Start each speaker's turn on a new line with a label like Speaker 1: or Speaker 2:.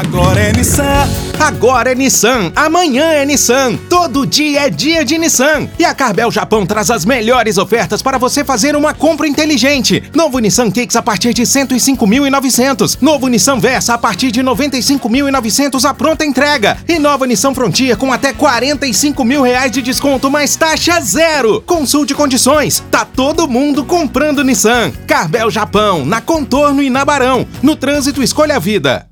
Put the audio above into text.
Speaker 1: Agora é Nissan.
Speaker 2: Agora é Nissan, amanhã é Nissan, todo dia é dia de Nissan. E a Carbel Japão traz as melhores ofertas para você fazer uma compra inteligente. Novo Nissan Kicks a partir de 105.900. Novo Nissan Versa a partir de 95.900 a pronta entrega. E nova Nissan Frontier com até 45 mil reais de desconto mais taxa zero. Consulte condições. Tá todo mundo comprando Nissan. Carbel Japão, na Contorno e na Barão. No trânsito escolha a vida.